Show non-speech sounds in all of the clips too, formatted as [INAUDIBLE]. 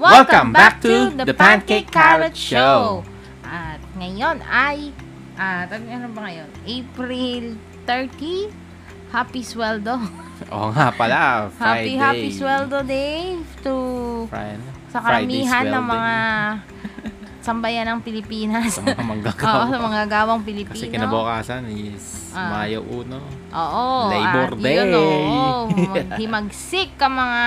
Welcome back to the Pancake Carrot Show. At ngayon ay, ah, tawag- ano ba ngayon? April 30? Happy sweldo. [LAUGHS] Oo nga pala, Happy, Friday. happy sweldo day to Friday. sa karamihan ng mga sambayan ng Pilipinas. Sa mga [LAUGHS] Oo, manggagawa. sa mga gawang Pilipino. Kasi kinabukasan is Ah. Mayo 1. Oo. Labor at Day. Yun, oo. [LAUGHS] Maghimagsik ka mga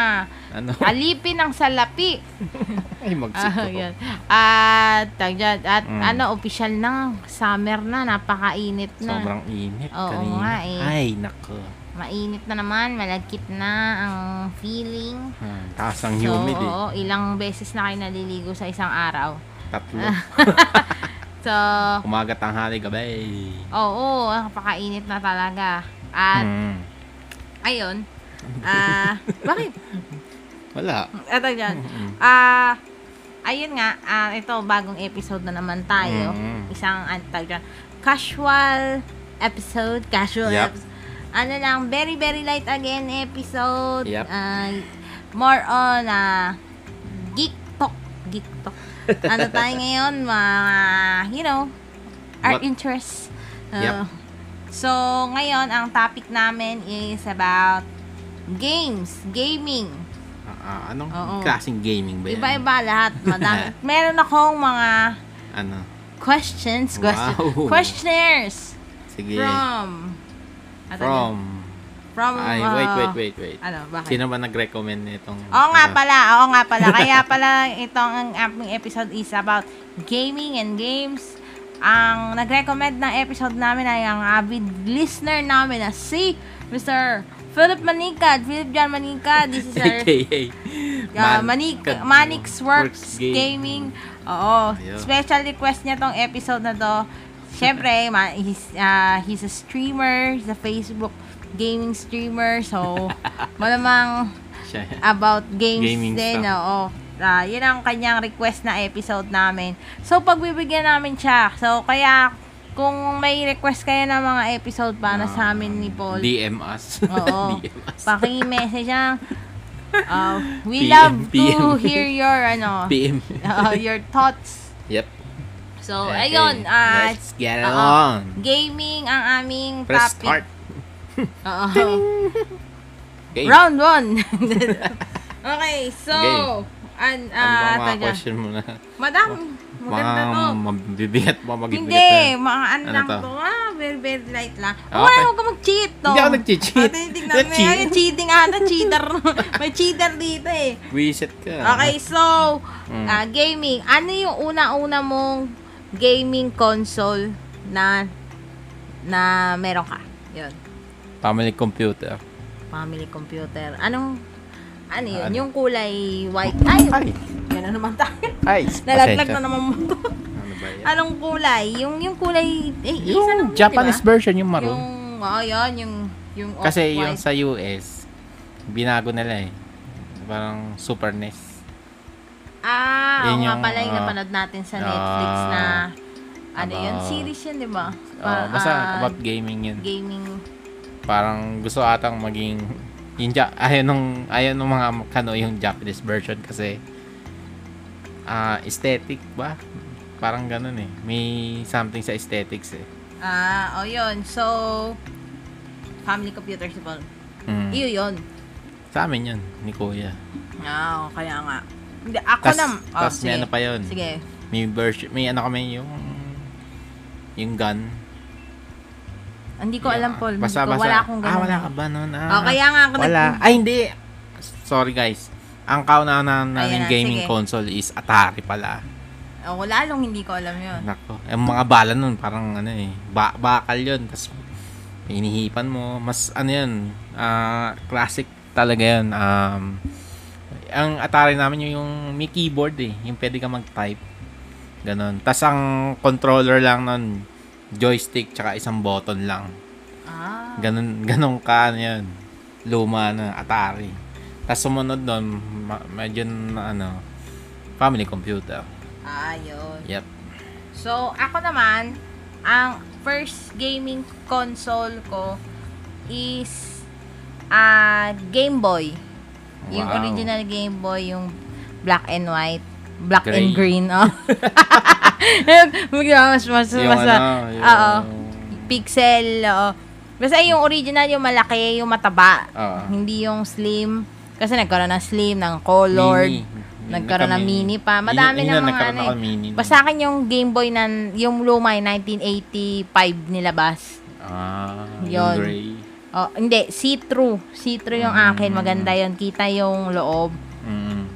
Ano? alipin ng salapi. [LAUGHS] Ay, Ah, magsiko. yan. At, tag dyan, at Mm. ano, official na, summer na, napakainit na. Sobrang init Oo kanina. nga eh. Ay, nako. Mainit na naman, malagkit na ang feeling. Hmm, taas ang So, humid eh. oo, ilang beses na kayo naliligo sa isang araw. Tatlo. [LAUGHS] So, Umaga, tanghali, gabi. oo, napakainit na talaga. At, Hmm. ayun, ah, [LAUGHS] bakit? Wala. Ito dyan. Ah, ayun nga, ah, ito bagong episode na naman tayo. Mm. Isang antag dyan. Casual episode, casual Yup. episode. Ano lang, very very light again episode. Yup. Ah, more on ah, geek talk, geek talk. Ano tayo ngayon, mga, you know, our What- interests. Ah, Yup. So, ngayon, ang topic namin is about games, gaming. Ah, anong Oo. klaseng gaming ba yan? Iba-iba lahat, madami. [LAUGHS] Meron akong mga Ano? questions, question, Wow. questionnaires Sige. from, From. From, Ay, uh, wait, wait, wait, wait. Ano, bakit? Sino ba nag-recommend nitong... Oo nga ano? pala, oo nga pala. [LAUGHS] Kaya pala itong ang aming episode is about gaming and games. Ang nag-recommend ng episode namin ay ang avid listener namin na si Mr. Philip Manicad. Philip John Manicad. This is [LAUGHS] our AKA. Uh, Man- Manik, Manix Works, Works Gaming. Oo. Ayun. Special request niya tong episode na to. Siyempre, ma- he's, uh, he's a streamer. He's a Facebook gaming streamer. So, [LAUGHS] malamang about games Gaming din. stuff. Oo. Ah, yun ang kanyang request na episode namin. So, pagbibigyan namin siya. So, kaya kung may request kayo ng mga episode para sa amin ni Paul, DM us. Oo. [LAUGHS] DM us. paki-message lang. Uh, we PM, love to PM. [LAUGHS] hear your ano, PM. uh, your thoughts. Yep. So, Okay, ayun, ah, Let's get it on. gaming ang aming Press topic. start. Oo. Game. Round 1. [LAUGHS] okay, so, Game. an, ano ba ah, mga tadya. question mo na? Madam, maganda Mga to. mabibigat pa, magibigat Hindi, yan. mga ano, Ano lang to? to. Ah, very, very light lang. Okay. Oh, wala, huwag ka mag-cheat, to. Hindi ako nag-cheat. Ah, tingnan mo yan, cheating ata, cheater. [LAUGHS] May cheater dito eh. Reset ka. Okay, so, Mm. ah, gaming. Ano yung una-una mong gaming console na na meron ka? Yun. Family computer. Family computer. Anong, ano yun? Ano? Yung kulay white. Ay, Ay. yan na naman tayo. Ay. [LAUGHS] Nalaglag na naman mo. Ano ba yan? Anong kulay? Yung yung kulay, eh, isa Yung lang yun, Japanese diba? version, yung maroon. Yung, oh, yun, yung, yung Kasi yung sa US, binago nila eh. Parang Super NES. Ah, oo Yun nga yung, pala yung ah, napanood natin sa Netflix na, ano yun, about- series yun, di ba? Oh, Parang, basta ah, about gaming yun. gaming Parang gusto atang maging yung ja- ayaw nung ayaw nung mga kano yung Japanese version kasi ah aesthetic ba? Parang ganun eh. May something sa aesthetics eh. Ah, oh yun. So, family computer si Paul. Mm. Iyo yun. Sa amin yun, ni Kuya. Ah, kaya nga. Hindi, ako Tas, na. Oh, tas may sige. ano pa yun. Sige. May version, may ano kami yung yung gun. Hindi ko alam, Paul. Basta, ko, basta. wala akong ganun. Ah, wala ka ba nun? Ah, Oh, kaya nga ako Wala. nag- Ay, hindi. Sorry guys. Ang kauna na namin Ayan na, gaming sige. console is Atari pala. Oh, lalong hindi ko alam yun. Nako. Yung mga bala nun, parang ano eh. Ba- bakal yun. Tapos, inihipan mo. Mas ano yun. ah, classic talaga yun. Um, ang Atari namin yung, yung may keyboard eh. Yung pwede ka mag-type. Ganon. Tapos ang controller lang nun, joystick tsaka isang button lang. Ah. Ganon, [LAUGHS] ganon ka ano yun. Luma na Atari. Tapos sumunod doon, ma- medyo na ano, family computer. Ah, yun. Yep. So, ako naman, ang first gaming console ko is ah Game Boy. Yung Wow. original Game Boy, yung black and white, black Gray. and green. Oh. [LAUGHS] mas, mas, Yung mas, ano, yung... oo. pixel, oo. Basta yung original, yung malaki, yung mataba. Oo. Hindi yung slim. Kasi nagkaroon ng slim, ng colored. Mini. Nagkaroon ng mini pa. Madami Yun- yun, mga nagkaroon ano eh. mini. Basta akin yung Game Boy na, yung luma, yung 1985 nilabas. Ah, Yun. yung gray. Oh, hindi, see-through. See-through yung akin. Mm. Maganda yun. Kita yung loob. Mm.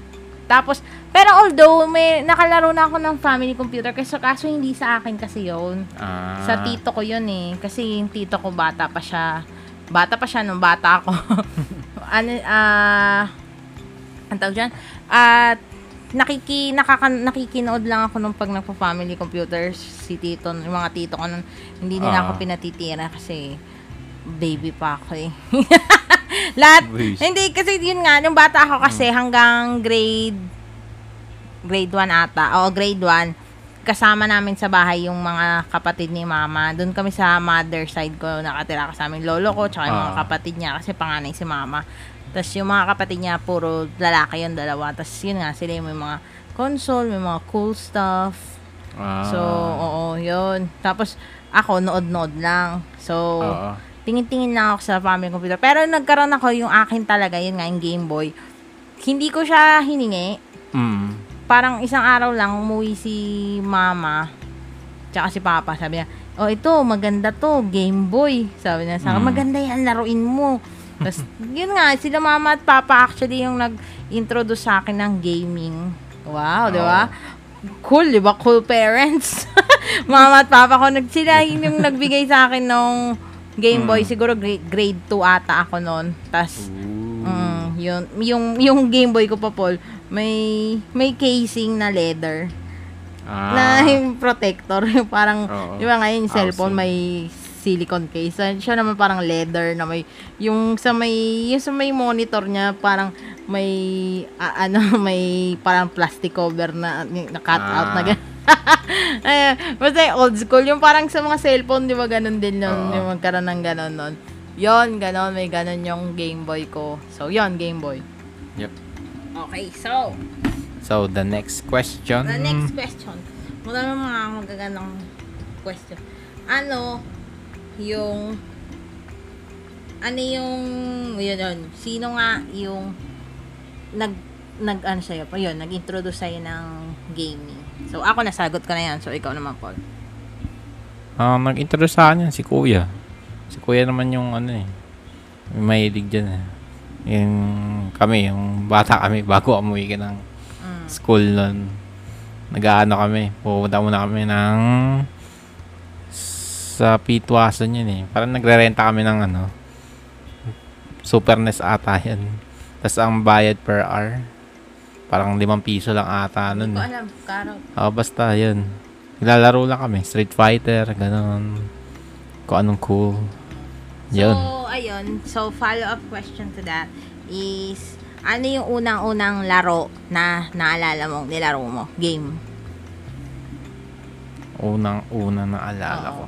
Tapos, pero although may nakalaro na ako ng family computer kasi kaso hindi sa akin kasi yun. Ah. Sa tito ko yun eh. Kasi yung tito ko bata pa siya. Bata pa siya nung bata ako. [LAUGHS] ano, ah, ang tawag dyan? At, nakiki, nakaka, nakikinood lang ako nung pag nagpa-family computers si tito, yung mga tito ko nun, hindi nila Ah. ako pinatitira kasi baby pa ako eh. [LAUGHS] Lahat, hindi kasi yun nga, nung bata ako kasi hanggang grade grade 1 ata, o grade 1, kasama namin sa bahay yung mga kapatid ni mama. Doon kami sa mother side ko nakatira kasama yung lolo ko tsaka yung mga Ah. kapatid niya kasi panganay si mama. Tapos yung mga kapatid niya puro lalaki yung dalawa. Tapos yun nga sila yung may mga console, may mga cool stuff. Ah. So, oo, yun. Tapos ako nood-nood lang. So, Oo. tingin-tingin lang ako sa family computer. Pero nagkaroon ako yung akin talaga, yun nga, yung Game Boy. Hindi ko siya hiningi. Mm. Parang isang araw lang, umuwi si mama, tsaka si papa, sabi niya, oh ito, maganda to, Game Boy. Sabi niya, sa akin, Mm. maganda yan, laruin mo. [LAUGHS] Tapos, yun nga, sila mama at papa actually yung nag-introduce sa akin ng gaming. Wow, di ba? Cool, di ba? Cool parents. [LAUGHS] mama at papa ko, nag, sila yun yung nagbigay sa akin ng Game Boy. Mm. Siguro grade, grade 2 ata ako noon. Tapos, mm, yun, yung, yung Game Boy ko pa, Paul, may, may casing na leather. Ah. Na yung protector. Yung [LAUGHS] parang, Oo. di ba ngayon yung cellphone Housing. may silicone case. Siya naman parang leather na may, yung sa may, yung sa may monitor niya, parang may, ah, ano, [LAUGHS] may parang plastic cover na, na cut out na Ah. gano'n. Ay, [LAUGHS] basta yung old school. Yung parang sa mga cellphone, di ba, ganun din yun. Oo. Yung magkaroon ng ganun nun. Yon, ganun, may ganun yung Game Boy ko. So, yon Game Boy. Yep. Okay, so, So, the next question. The next question. Muna naman mga magagandang question. Ano yung ano yung yun yun sino nga yung nag nag ano sa'yo pa yun nag-introduce sa'yo ng gaming so ako nasagot ko na yan so ikaw naman Paul Ah, nag-introduce sa akin yan, si Kuya. Si Kuya naman yung ano eh. May mahilig dyan eh. Yung kami, yung bata kami, bago umuwi ka ng mm. school nun. Nag-ano kami, pupunta muna kami ng sa Pitwasan yun eh. Parang nagre-renta kami ng ano, Super NES ata yan. Tapos ang bayad per hour, parang limang piso lang ata hindi nun. ko eh. alam Karo Oh, basta yun. Naglalaro lang kami. Street Fighter, ganun. Kung anong cool. Yun. so ayun so follow up question to that is ano yung unang-unang laro na naalala mong nilaro mo game Unang-una na alala Oo. ko.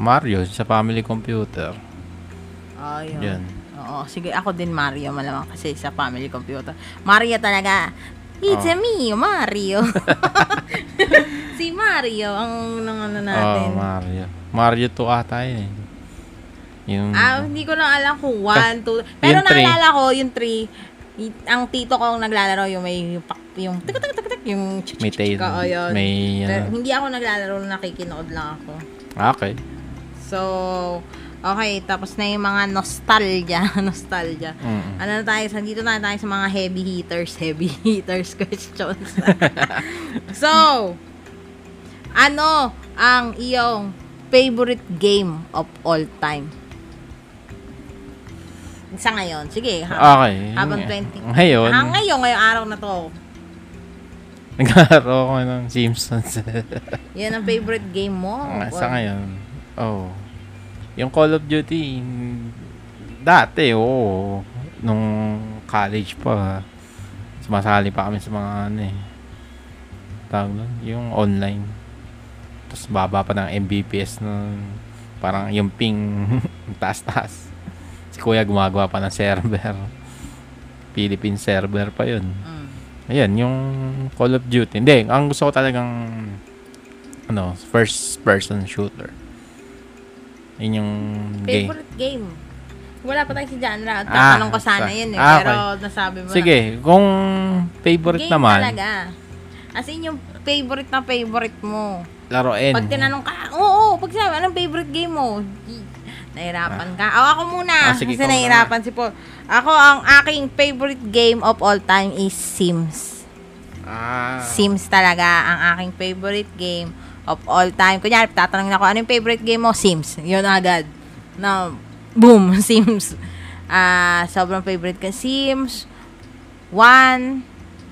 Mario sa family computer. Oh, yun. Yun. Oo, sige, ako din Mario malamang kasi sa family computer. Mario talaga. It's a me, Mario. [LAUGHS] si Mario ang ano natin. Oh, Mario. Mario 2 ata yun eh. Yung... ah, hindi ko lang alam kung 1, 2. Pero naalala ko yung 3. Ang tito ko ang naglalaro yung may yung tik tik tik tik yung may tail. Oo, yun. May... Pero ano. hindi ako naglalaro, nakikinood lang ako. Ah, okay. So, okay, tapos na yung mga nostalgia, [LAUGHS] nostalgia. Mm. Ano na tayo, sa dito na tayo sa mga heavy hitters, heavy [LAUGHS] hitters questions. [LAUGHS] so, ano ang iyong favorite game of all time? Sa ngayon, sige. Ha, Okay. habang 20. Ngayon, Ah, ngayon, ngayong araw na to. naglaro ko ng Simpsons. [LAUGHS] Yan ang favorite game mo. Ah, sa ngayon, oh. Yung Call of Duty, dati, oo. Nung college pa, sumasali pa kami sa mga ano eh. Tawag doon, yung online. Tapos baba pa ng Mbps nun. Parang yung ping, [LAUGHS] taas-taas. Si kuya gumagawa pa ng server. Philippine server pa yun. Mm. Ayan, yung Call of Duty. Hindi, ang gusto ko talagang ano, first person shooter. Yun yung game. Favorite game? Wala pa tayo si genre. Ah, tatanong ko sana sa- yun eh. ah, pero nasabi mo na. Sige, kung favorite Game naman, talaga. As in, yung favorite na favorite mo. laruin. Pag tinanong ka, oo, pag sabi, anong favorite game mo? Nahirapan ka. O, ako muna. Ah, sige, kasi ikaw nahirapan si Paul. Ako, ang aking favorite game of all time is Sims. Ah. Sims talaga ang aking favorite game of all time. Kunyari, tatanungin ako, ano yung favorite game mo? Sims. Yun agad. Na, boom, [LAUGHS] Sims. Ah, sobrang favorite ko. Sims. One.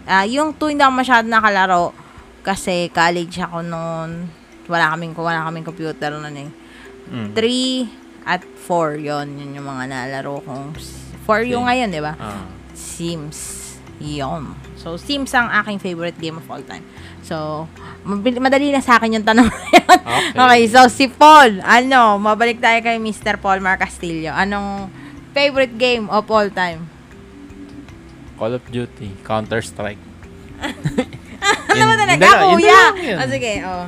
Ah, yung two, hindi ako masyado nakalaro. Kasi college ako noon. Wala kaming, wala kaming computer noon eh. Mm. Three at four, yon Yun yung mga nalaro kong. Four yung Okay. ngayon, di ba? Ah. Sims. Yun. So, Sims ang aking favorite game of all time. So, madali na sa akin yung tanong yun. Okay. okay, so si Paul, ano, mabalik tayo kay Mr. Paul Mar Castillo. Anong favorite game of all time? Call of Duty, Counter-Strike. [LAUGHS] Ano ba talaga, dalawa- yun kuya? dalawa yun. Ah, sige, oh.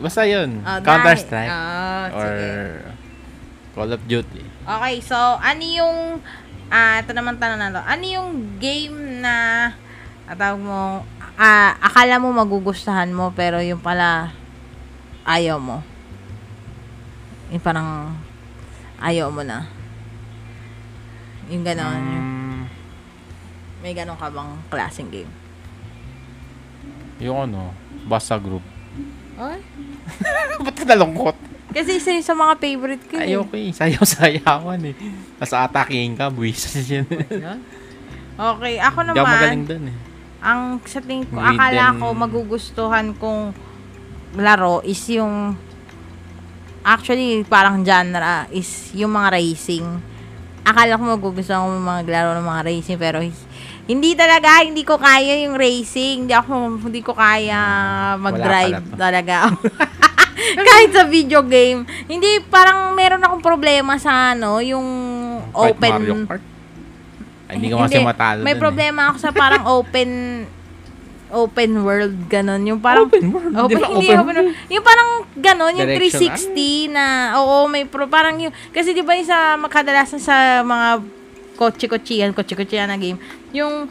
Basta yun. oh Counter-Strike. Oh, or sige. Call of Duty. Okay, so, ano yung, ah, ito naman tanong na to. Ano yung game na, atawag mo, ah, akala mo magugustuhan mo, pero yung pala, ayaw mo? Yung parang, ayaw mo na. Yung ganon. yung- Mm, May ganon ka bang klaseng game? yung ano, basta group. Ay? [LAUGHS] Ba't ka nalungkot? Kasi isa yun sa mga favorite ko. eh. Ayoko eh. Sayaw-sayawan eh. Tapos atakihin ka, buwisas yun. Okay, ako Hindi ako magaling naman, dun eh. ang sa tingin ko, Rhythm. akala ko magugustuhan kong laro is yung actually parang genre is yung mga racing. Akala ko magugustuhan ko mga laro ng mga racing pero hindi talaga, hindi ko kaya yung racing. Hindi ako, hindi ko kaya mag-drive Wala talaga. [LAUGHS] [LAUGHS] Kahit sa video game. Hindi, parang meron akong problema sa ano, yung Fight open Mario Kart. Ay, hindi ko kasi Hindi. matalo May dun problema ako sa parang [LAUGHS] open open world ganon. Yung parang Open world? Open, hindi open open world. Yung parang ganon, yung Direction, 360 na oo, may pro, parang yung kasi 'di ba yung sa makadalasan sa mga kotse-kotsehan, kotse-kotsehan na game, yung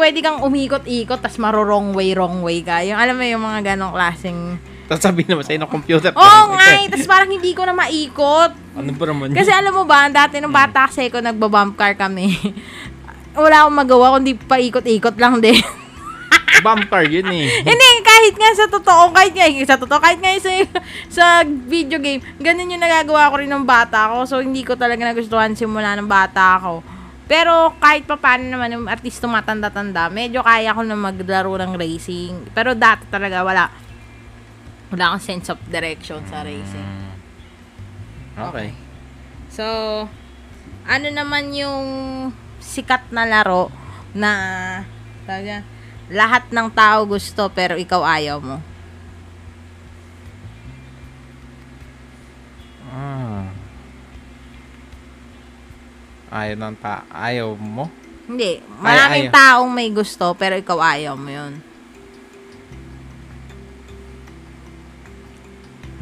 pwede kang umikot-ikot tas maro wrong way, wrong way ka. Yung alam mo yung mga ganong klaseng eh. Tapos sabihin naman sa'yo ng computer. Oo nga, eh, tas parang hindi ko na maikot. Ano ba naman Kasi alam mo ba, dati nung bata kasi ko nagbabump car kami. [LAUGHS] Wala akong magawa kundi paikot-ikot lang din. [LAUGHS] Bump car yun eh. [LAUGHS] Hindi, kahit nga sa totoo, kahit nga sa totoo, kahit nga sa, sa video game, ganun yung nagagawa ko rin ng bata ko. So, hindi ko talaga nagustuhan simula ng bata ako. Pero kahit pa paano naman, yung at least tumatanda-tanda, medyo kaya ko na maglaro ng racing. Pero dati talaga wala. Wala akong sense of direction sa racing. Okay. So, ano naman yung sikat na laro na talaga, lahat ng tao gusto pero ikaw ayaw mo? Ah. Ayaw ng ta... Ayaw mo? Hindi. Maraming ayaw. taong may gusto pero ikaw ayaw mo yun.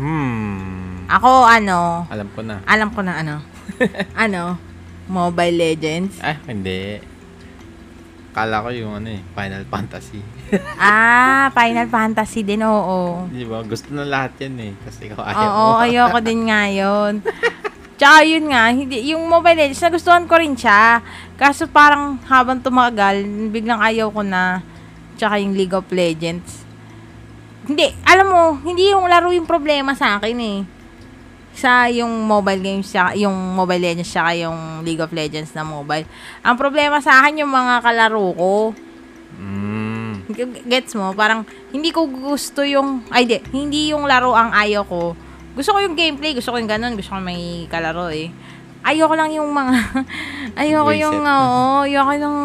Hmm. Ako, ano, Alam ko na. alam ko na ano. [LAUGHS] ano? Mobile Legends. Ah, hindi. Kala ko yung ano eh, Final Fantasy. [LAUGHS] ah, Final Fantasy din, oo. Di ba? Gusto na lahat yan eh. Kasi ikaw ayaw Oo, mo. ayoko [LAUGHS] din nga yun. Tsaka yun nga, hindi, yung Mobile Legends, nagustuhan ko rin siya. Kaso parang habang tumagal, biglang ayaw ko na. Tsaka yung League of Legends. Hindi, alam mo, hindi yung laro yung problema sa akin eh. Sa yung mobile games, siya, yung Mobile Legends, siya yung League of Legends na mobile. Ang problema sa akin yung mga kalaro ko. Mm. Gets mo? Parang, hindi ko gusto yung, ay di, hindi yung laro ang ayaw ko. Gusto ko yung gameplay, gusto ko yung ganun, gusto ko may kalaro eh. Ayoko lang yung mga, [LAUGHS] ayoko yung, oo, ayoko yung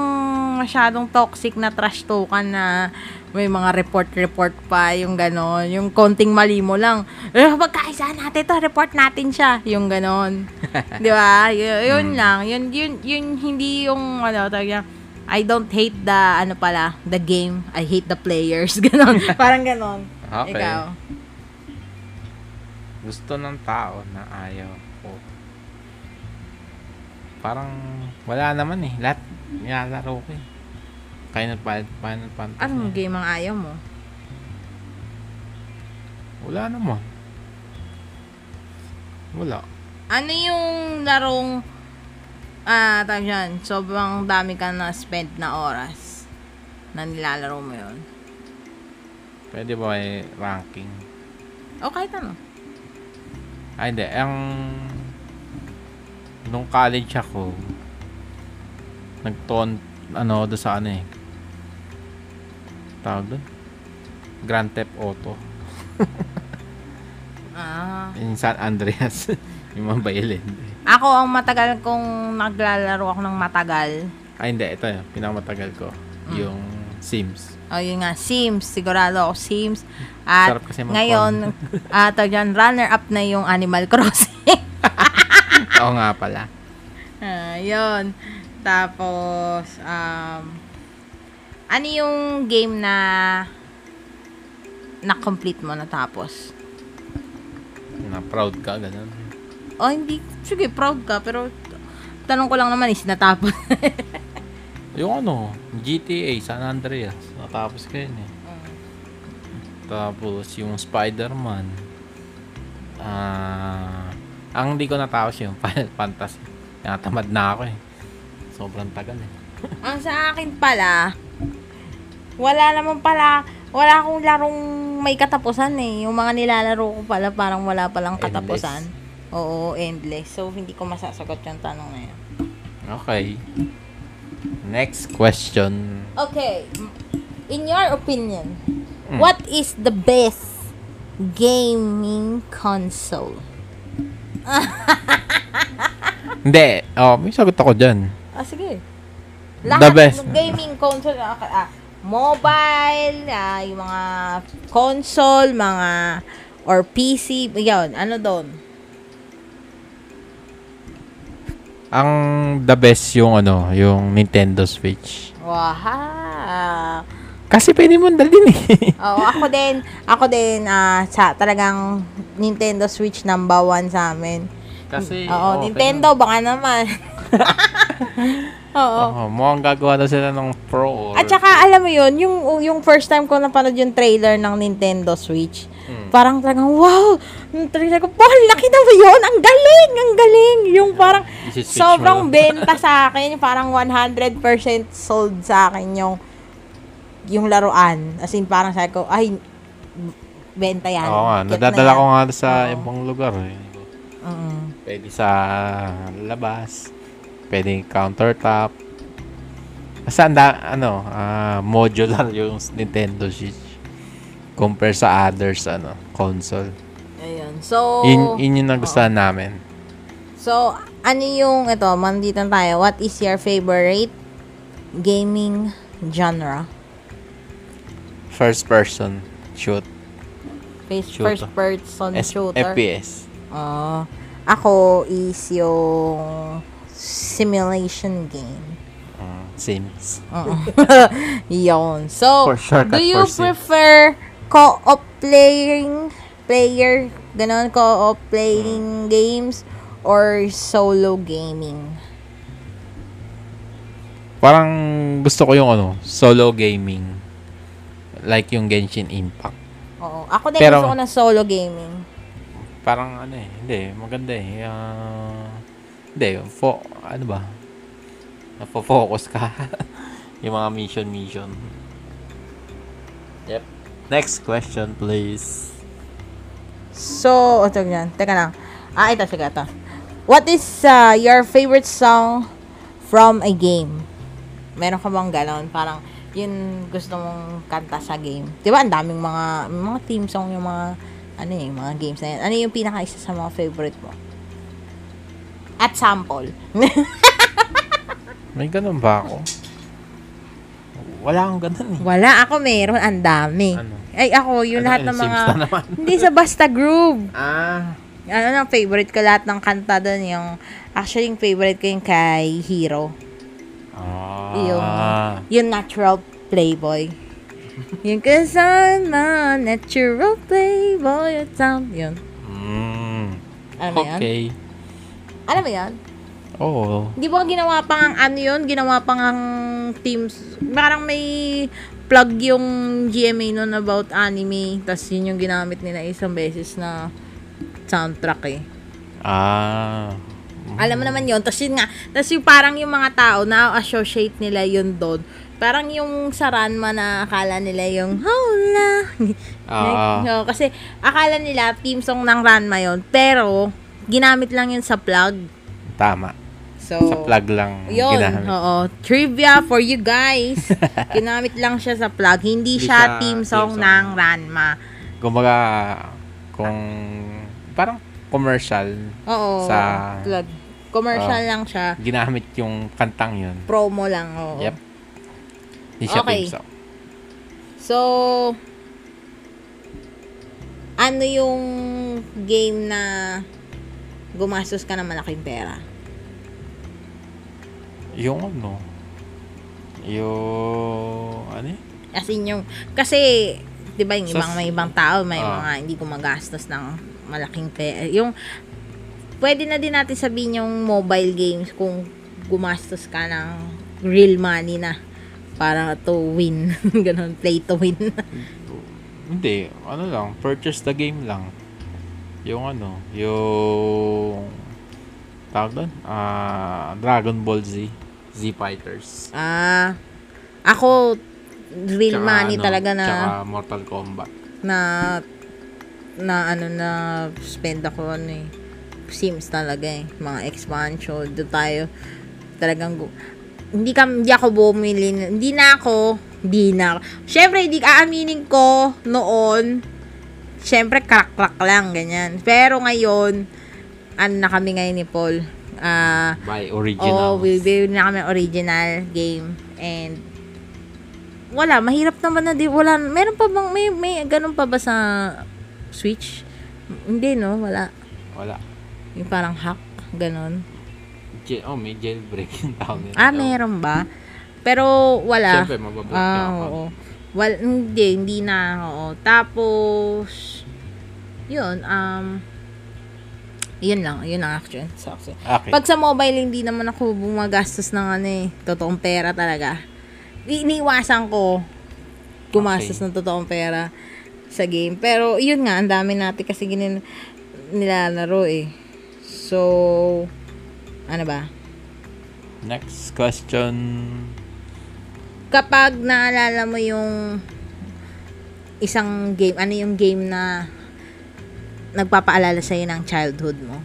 masyadong toxic na trash token na may mga report-report pa, yung ganon. Yung konting mali mo lang. Eh, magkaisa natin to, report natin siya. Yung ganon. [LAUGHS] Di ba? Y- yun Mm. lang. Yun, yun, yun, hindi yung, ano, talaga, I don't hate the, ano pala, the game. I hate the players. [LAUGHS] Ganon. Parang ganon. Okay. Ikaw. Gusto ng tao na ayaw ko. Parang wala naman eh. Lahat nilalaro ko eh. Final, Fan- Final Fantasy. Anong game ang ayaw mo? Wala naman. Wala. Ano yung larong, ah, tawag dyan, sobrang dami ka na spend na oras na nilalaro mo yun? Pwede ba may ranking? O kahit ano. Ay, hindi. Ang... Nung college ako, nagton, ano, doon sa ano eh. Tawag doon? Grand Theft Auto. [LAUGHS] Ah. In San Andreas. [LAUGHS] yung mga violin. Ako, ang matagal kong naglalaro ako ng matagal. Ay, hindi. Ito yung pinakamatagal ko. Mm. Yung Sims. O, yun nga, Sims. Sigurado ako, Sims. At ngayon, [LAUGHS] uh, dyan, runner-up na yung Animal Crossing. Oo nga pala. Ah, yun. Tapos, um, ano yung game na na-complete mo natapos? Na proud ka, ganun. Oh, hindi. Sige, proud ka. Pero, tanong ko lang naman is natapos. [LAUGHS] Yung ano, GTA, San Andreas. Natapos ko yun eh. Tapos, yung Spider-Man. Ah... ang hindi ko natapos yung [LAUGHS] Final Fantasy. Natamad na ako eh. Sobrang tagal eh. Ang sa akin pala, wala naman pala, wala akong larong may katapusan eh. Yung mga nilalaro ko pala, parang wala palang Endless. katapusan. Oo, endless. So, hindi ko masasagot yung tanong na yun. Okay. Next question. Okay. In your opinion, Mm. what is the best gaming console? [LAUGHS] Hindi. Oh, may sagot ako dyan. Ah, sige. The best. ng gaming console, ah, mobile, ah, yung mga console, mga, or PC, yun, ano doon? Ang the best yung ano, yung Nintendo Switch. Wow. Kasi pwede mo dalhin eh. [LAUGHS] Oo, ako din, ako din, ah, sa talagang Nintendo Switch number one sa amin. Kasi, Oo, Nintendo, baka naman. [LAUGHS] Oo. Oo, mukhang gagawa na sila ng Pro or... At saka, alam mo yun, yung, yung first time ko napanood yung trailer ng Nintendo Switch, Hmm. parang talagang, wow! Yung trailer ko, Paul, nakita mo yun? Ang galing! Ang galing! Yung parang, sobrang benta [LAUGHS] sa akin. Parang 100% sold sa akin yung, yung laruan. As in, parang sabi ko, ay, benta yan. Oo nga, nadadala ko nga sa Oo. ibang lugar eh. Mm. Pwede sa labas. Pwede countertop. Basta anda, ano, ah, modular [LAUGHS] yung Nintendo Switch. Compare sa others, ano, console. Ayun. So, Yun, yun yung nagustuhan namin. So, ano yung, ito, mandito tayo. What is your favorite gaming genre? First person shoot. First, Shooter. first person S- shooter? FPS. Ah, ako is yung simulation game. Uh, Sims. Oo. [LAUGHS] Yun. So, For shortcut do you prefer co-op playing, player, ganon, co-op playing games, or solo gaming? Parang gusto ko yung ano, solo gaming. Like yung Genshin Impact. Oo. Ako din Pero- gusto ko na solo gaming. Parang ano eh, hindi, maganda eh. Ah, hindi, fo, ano ba? Napo-focus ka. [LAUGHS] yung mga mission mission. Yep. Next question, please. So, ito yan. Teka lang. Ah, ito, sige, ito. What is uh, your favorite song from a game? Meron ka bang ganon? Parang, yun gusto mong kanta sa game. Di ba, ang daming mga, mga theme song yung mga, ano eh, mga games na yan. Ano yung pinaka-isa sa mga favorite mo? At sample. May ganun ba ako? Wala akong ganun eh. Wala, ako meron. Ang dami. Ano? Ay, ako, yung Ano, lahat yung ng mga, na hindi sa Basta Groove. Ah. ano na favorite ko lahat ng kanta doon yung actually yung favorite ko yung kay Hero Ah. Yung natural playboy. yung kasama, natural playboy at sound. Yun. Mm. Alam mo yan? Alam mo yan? Oo. Di ba ginawa pang ang ano yun? Ginawa pang ang teams. Parang may plug yung GMA nun about anime. Tapos yun yung ginamit nila isang beses na soundtrack eh. Ah. Alam mo naman yun. Tapos yun nga. Tapos yung parang yung mga tao na associate nila yun doon. Parang yung sa Ranma na akala nila yung Hola. Ah. [LAUGHS] So, kasi akala nila team song ng Ranma yun. Pero ginamit lang yun sa plug. Tama. So, Sa plug lang Yun, ginamit. oo. Trivia for you guys. [LAUGHS] Ginamit lang siya sa plug. Hindi, Hindi siya siya team team song song. ng Ranma. Kumbaga, kung parang commercial, Oo. Sa- plug. Commercial Oo. lang siya. ginamit yung kantang yun. Promo lang, oo. Yep. Hindi siya Okay. team song. So, ano yung game na gumastos ka ng malaking pera? Yung ano, yung, ano eh? As in yung, kasi, di ba yung ibang, may ibang tao, may Ah. mga hindi gumagastos ng malaking pera. Yung, pwede na din natin sabihin yung mobile games kung gumastos ka ng real money na para to win. [LAUGHS] Ganon, play to win. Hindi, ano lang, purchase the game lang. Yung ano, yung, tawag doon, ah, Dragon Ball Z, Z Fighters. ah, ako, real Tsaka money ano, talaga na, Tsaka Mortal Kombat. na, na ano na, spend ako ano eh. Sims talaga eh. Mga expansion. Doon tayo, talagang, hindi ka, hindi ako bumili, hindi na ako, hindi na ako. Syempre, hindi aaminin ko noon, syempre, crack-crack lang, ganyan. Pero ngayon, ano na kami ngayon ni Paul, ah, By Oo, original. oh, bibili na kami original game. And, wala, mahirap naman na di, wala, meron pa bang, may, may, ganun pa ba sa Switch? Hindi, no? Wala. Wala. Yung parang hack, ganun. J- oh, may jailbreak [LAUGHS] yung tawag nila. Ah, meron ba? Pero, wala. Siyempre, mabablock Ah, yung account. Well, hindi, hindi na, oo. Tapos, yun, um, yun lang, yun lang actually. So. Okay. Pag sa mobile, hindi naman ako bumagastos ng ano eh, totoong pera talaga. Iniiwasan ko gumastos Okay. ng totoong pera sa game. Pero, yun nga, ang dami natin kasi ginin nilalaro eh. So, ano ba? Next question. Kapag naalala mo yung isang game, ano yung game na nagpapaalala sa'yo ng childhood mo?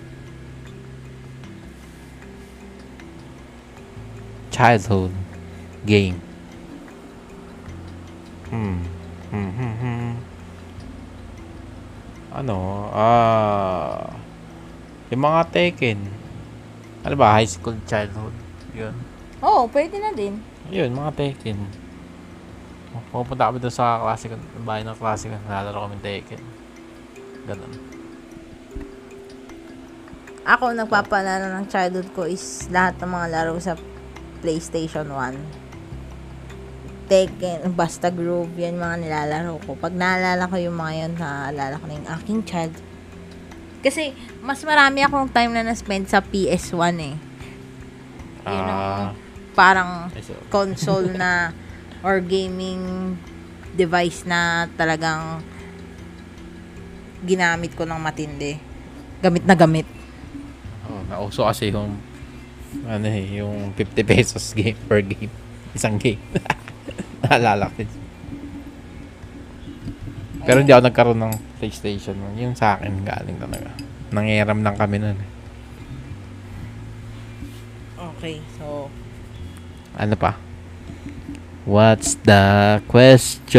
Childhood game. Hmm. Hmm, hmm, hmm. Ano? Ah... yung mga Tekken. Ano ba? High school childhood. Yun. Oo, oh, pwede na din. Yun, mga Tekken. Pupunta kami doon sa ko, bahay ng klase ko. Nalalaro kami Tekken. Ganun. Ako, nagpapaalala ng childhood ko is lahat ng mga laro sa PlayStation 1. Tekken, Basta Groove, yan mga nilalaro ko. Pag naalala ko yung mga yun, naalala ko na yung aking child. Kasi, mas marami akong time na na-spend sa PS1 eh. Yun ang Ah... parang console na [LAUGHS] or gaming device na talagang ginamit ko ng matindi. Gamit na gamit. Oh, nauso kasi yung ano eh, yung 50 pesos game [LAUGHS] per game. Isang game. [LAUGHS] Naalala ko. yun. Pero hindi ako nagkaroon ng PlayStation. Yung sa akin galing talaga. Nangiram lang kami nun. eh. Okay, so Ano pa? What's the question?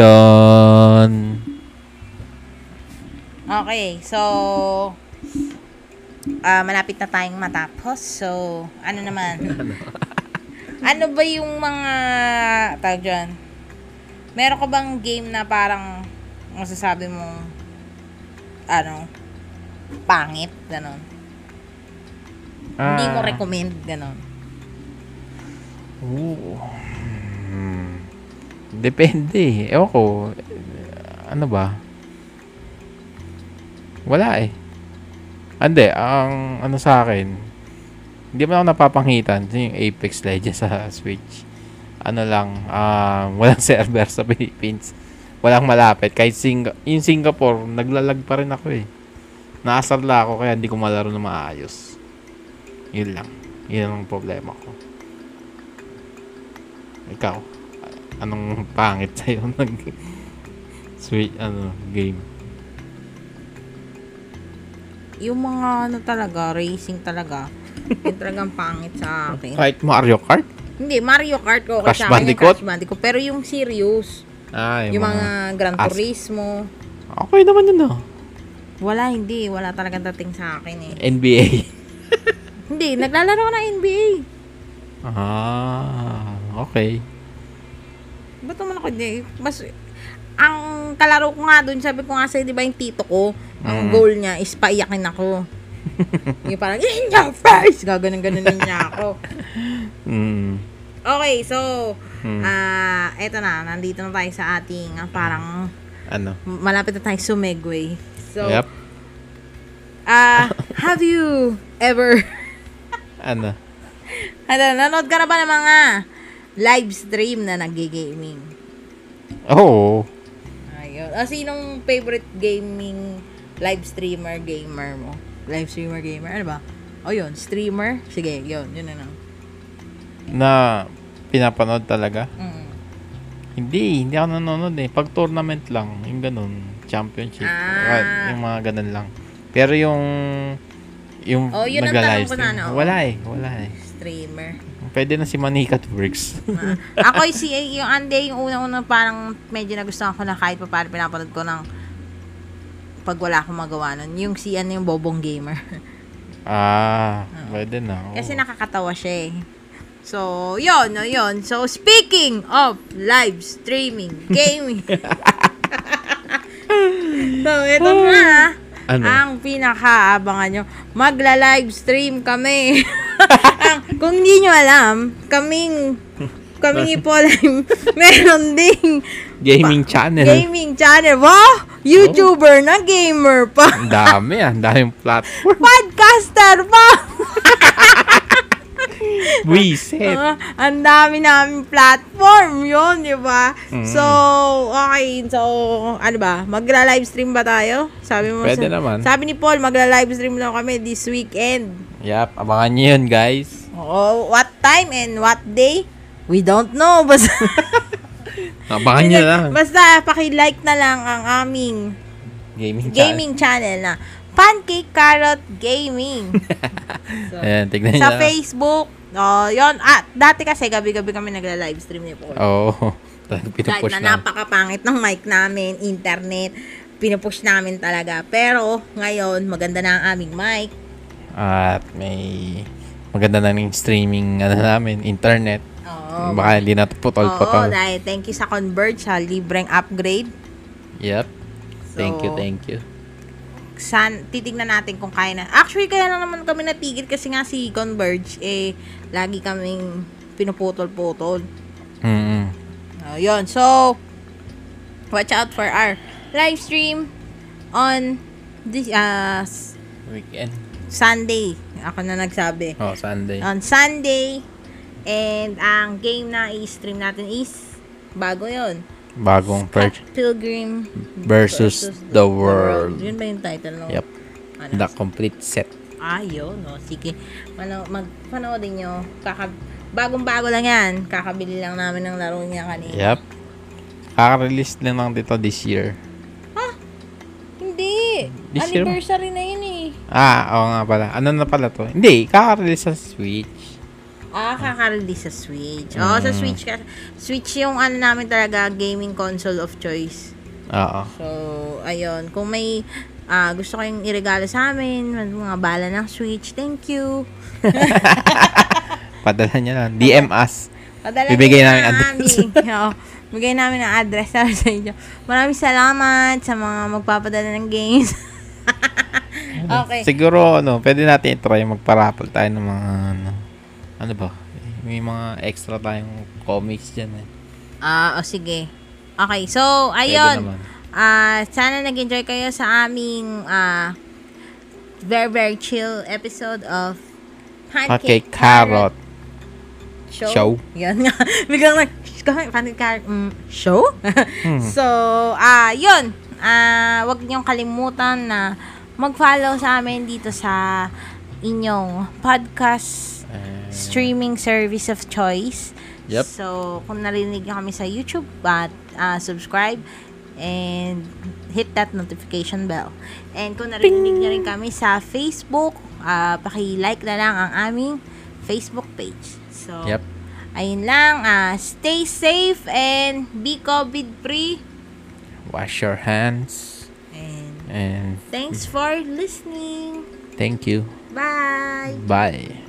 Okay, so ah malapit na tayong matapos. So, ano naman? [LAUGHS] ano ba yung mga tawag dyan? Meron ka bang game na parang masasabi mo ano pangit, ganon. Hindi mo Ah, recommend, ganon. Oo. Hmm. Depende. Ewan ko. Ano ba? Wala eh. Hindi, ang ano sa akin, hindi mo ako napapanghitan yung Apex Legends sa Switch. Ano lang, ah, walang [LAUGHS] server sa Philippines. Walang malapit. Kahit Sing yung Singapore, naglalag pa rin ako eh. Naasarla ako kaya hindi ko malaro na maayos. Yun lang. Yun ang problema ko. Ikaw, anong pangit sa'yo [LAUGHS] nag sweet ano game? Yung mga ano talaga, racing talaga. [LAUGHS] Yung talagang pangit sa akin. Kahit Mario Kart? Hindi, Mario Kart ko. Crash sa yung Bandicoot? Crash Bandicoot. Pero yung serious, Ah, yung, mga, Gran as- Turismo, Okay naman yun ah. wala, hindi. Wala talagang dating sa akin eh. NBA. Hindi, naglalaro ng NBA. ah, okay. Ba't naman ako hindi? Mas, ang kalaro ko nga doon, sabi ko nga sa'yo, di ba yung tito ko, ang Mm. goal niya is paiyakin ako. [LAUGHS] yung parang, in your face! Gaganon-ganonin niya ako. [LAUGHS] Mm. Okay, so, Hmm. ah, eto na, nandito na tayo sa ating ah, parang ano? malapit na tayo sumegway. So, yep. ah, [LAUGHS] have you ever, Ano? ano, nanood ka na ba ng mga live stream na nag-gaming? Oo. Ayun. Ah, sinong favorite gaming live streamer gamer mo? Live streamer gamer, ano ba? O yun, streamer? Sige, yun, yun na lang. Na pinapanood talaga? Mm. Hindi, hindi ako nanonood eh. Pag tournament lang, yung ganun, championship, Ah. yung mga ganun lang. Pero yung yung Oh, yun ang tanong ko na, no? wala eh, wala eh. Streamer. Pwede na si Manikat Works. Ah, [LAUGHS] ako si yung ande yung una-una parang medyo nagustuhan ko na kahit pa paano pinapanood ko ng pag wala akong magawa nun. Yung si ano yung Bobong Gamer. [LAUGHS] ah, pwede na. oo. Kasi nakakatawa siya eh. So, yun, no, yun. So, speaking of live streaming, [LAUGHS] gaming. so, ito na. Ano? Ang pinakaabangan nyo. Magla-live stream kami. Ang- Kung hindi nyo alam, kaming kami ni Paul ay meron ding Gaming channel. gaming channel. Wow! YouTuber na gamer pa. Ang dami ang daming platform. Podcaster pa. [LAUGHS] Buisit. Ah, ang dami namin platform yun, di ba? Mm. So, okay. So, ano ba? Magla-live stream ba tayo? Sabi mo Pwede sa- naman. Sabi ni Paul, magla-live stream daw kami this weekend. Yap, abangan nyo yun guys. Oh, what time and what day? We don't know. [LAUGHS] Basta, Abangan nyo lang. basta paki-like na lang ang aming Gaming channel. gaming channel na Pancake Carrot Gaming. So, [LAUGHS] Ayan, tignan nyo sa lang. Facebook. Oh, yon Ah, dati kasi gabi-gabi kami nagla-live stream ni Paul. Oo. [LAUGHS] Oh, talagang Kahit pinupush na na. napakapangit ng mic namin, internet, pinupush namin talaga. Pero, ngayon, maganda na ang aming mic. At may maganda na ng streaming [LAUGHS] ano namin, internet. Oo. Baka hindi na Oo, putol-putol. dahil thank you sa Converge sa libreng upgrade. Yep. Thank you, So, thank you. San, titignan natin kung kaya na. Actually, kaya lang naman kami natigil kasi nga si Converge, eh, lagi kaming pinuputol-putol. Mm-mm. Oh, yun. So, watch out for our live stream on this, uh, Weekend. Sunday. Ako na nagsabi. Oh, Sunday. On Sunday. And ang game na i-stream natin is bago yon Bagong Scott perch Pilgrim versus the world. Yun ba yung title ng Yep. ano? The complete set. Ah, yun. No? Sige. Mano, magpanoodin nyo. Kaka, bagong-bago lang yan. Kakabili lang namin ng laro niya kanina. Yep. Kaka-release lang lang dito this year. Hindi. This year? Anniversary na yun eh. Ah, oo nga pala. Ano na pala to? Hindi, kaka-release sa Switch. Ah, kaka-release sa Switch. Oo, sa Mm. Switch. ka- Switch yung ano namin talaga, gaming console of choice. Oo. So, ayun. Kung may ah, gusto kayong iregalo sa amin, mga bala ng Switch, thank you. [LAUGHS] Padala niya lang. DM us. Padala Bibigay namin na address. Oo. Bigay namin ang address sa [LAUGHS] sa inyo. Maraming salamat sa mga magpapadala ng games. [LAUGHS] okay. Siguro, ano, pwede natin i-try magparapol tayo ng mga, ano, ano ba? May mga extra tayong comics dyan eh. Ah, o sige. Okay, so, ayun. Ah, sana nag-enjoy kayo sa aming ah very very chill episode of Pancake Carrot Show. Show. Yan nga. [LAUGHS] Biglang nag Pancake Carrot mm, Show? [LAUGHS] Hmm. so, ah, yun. Ah, wag niyong kalimutan na mag-follow sa amin dito sa inyong podcast streaming service of choice. Yep. So, kung narinig nyo kami sa YouTube, at ah, subscribe and hit that notification bell. And kung narinig nyo rin kami sa Facebook, ah, paki-like na lang ang aming Facebook page. So, Yep. ayun lang. ah, stay safe and be COVID-free. Wash your hands. And thanks for listening. thank you. Bye! Bye.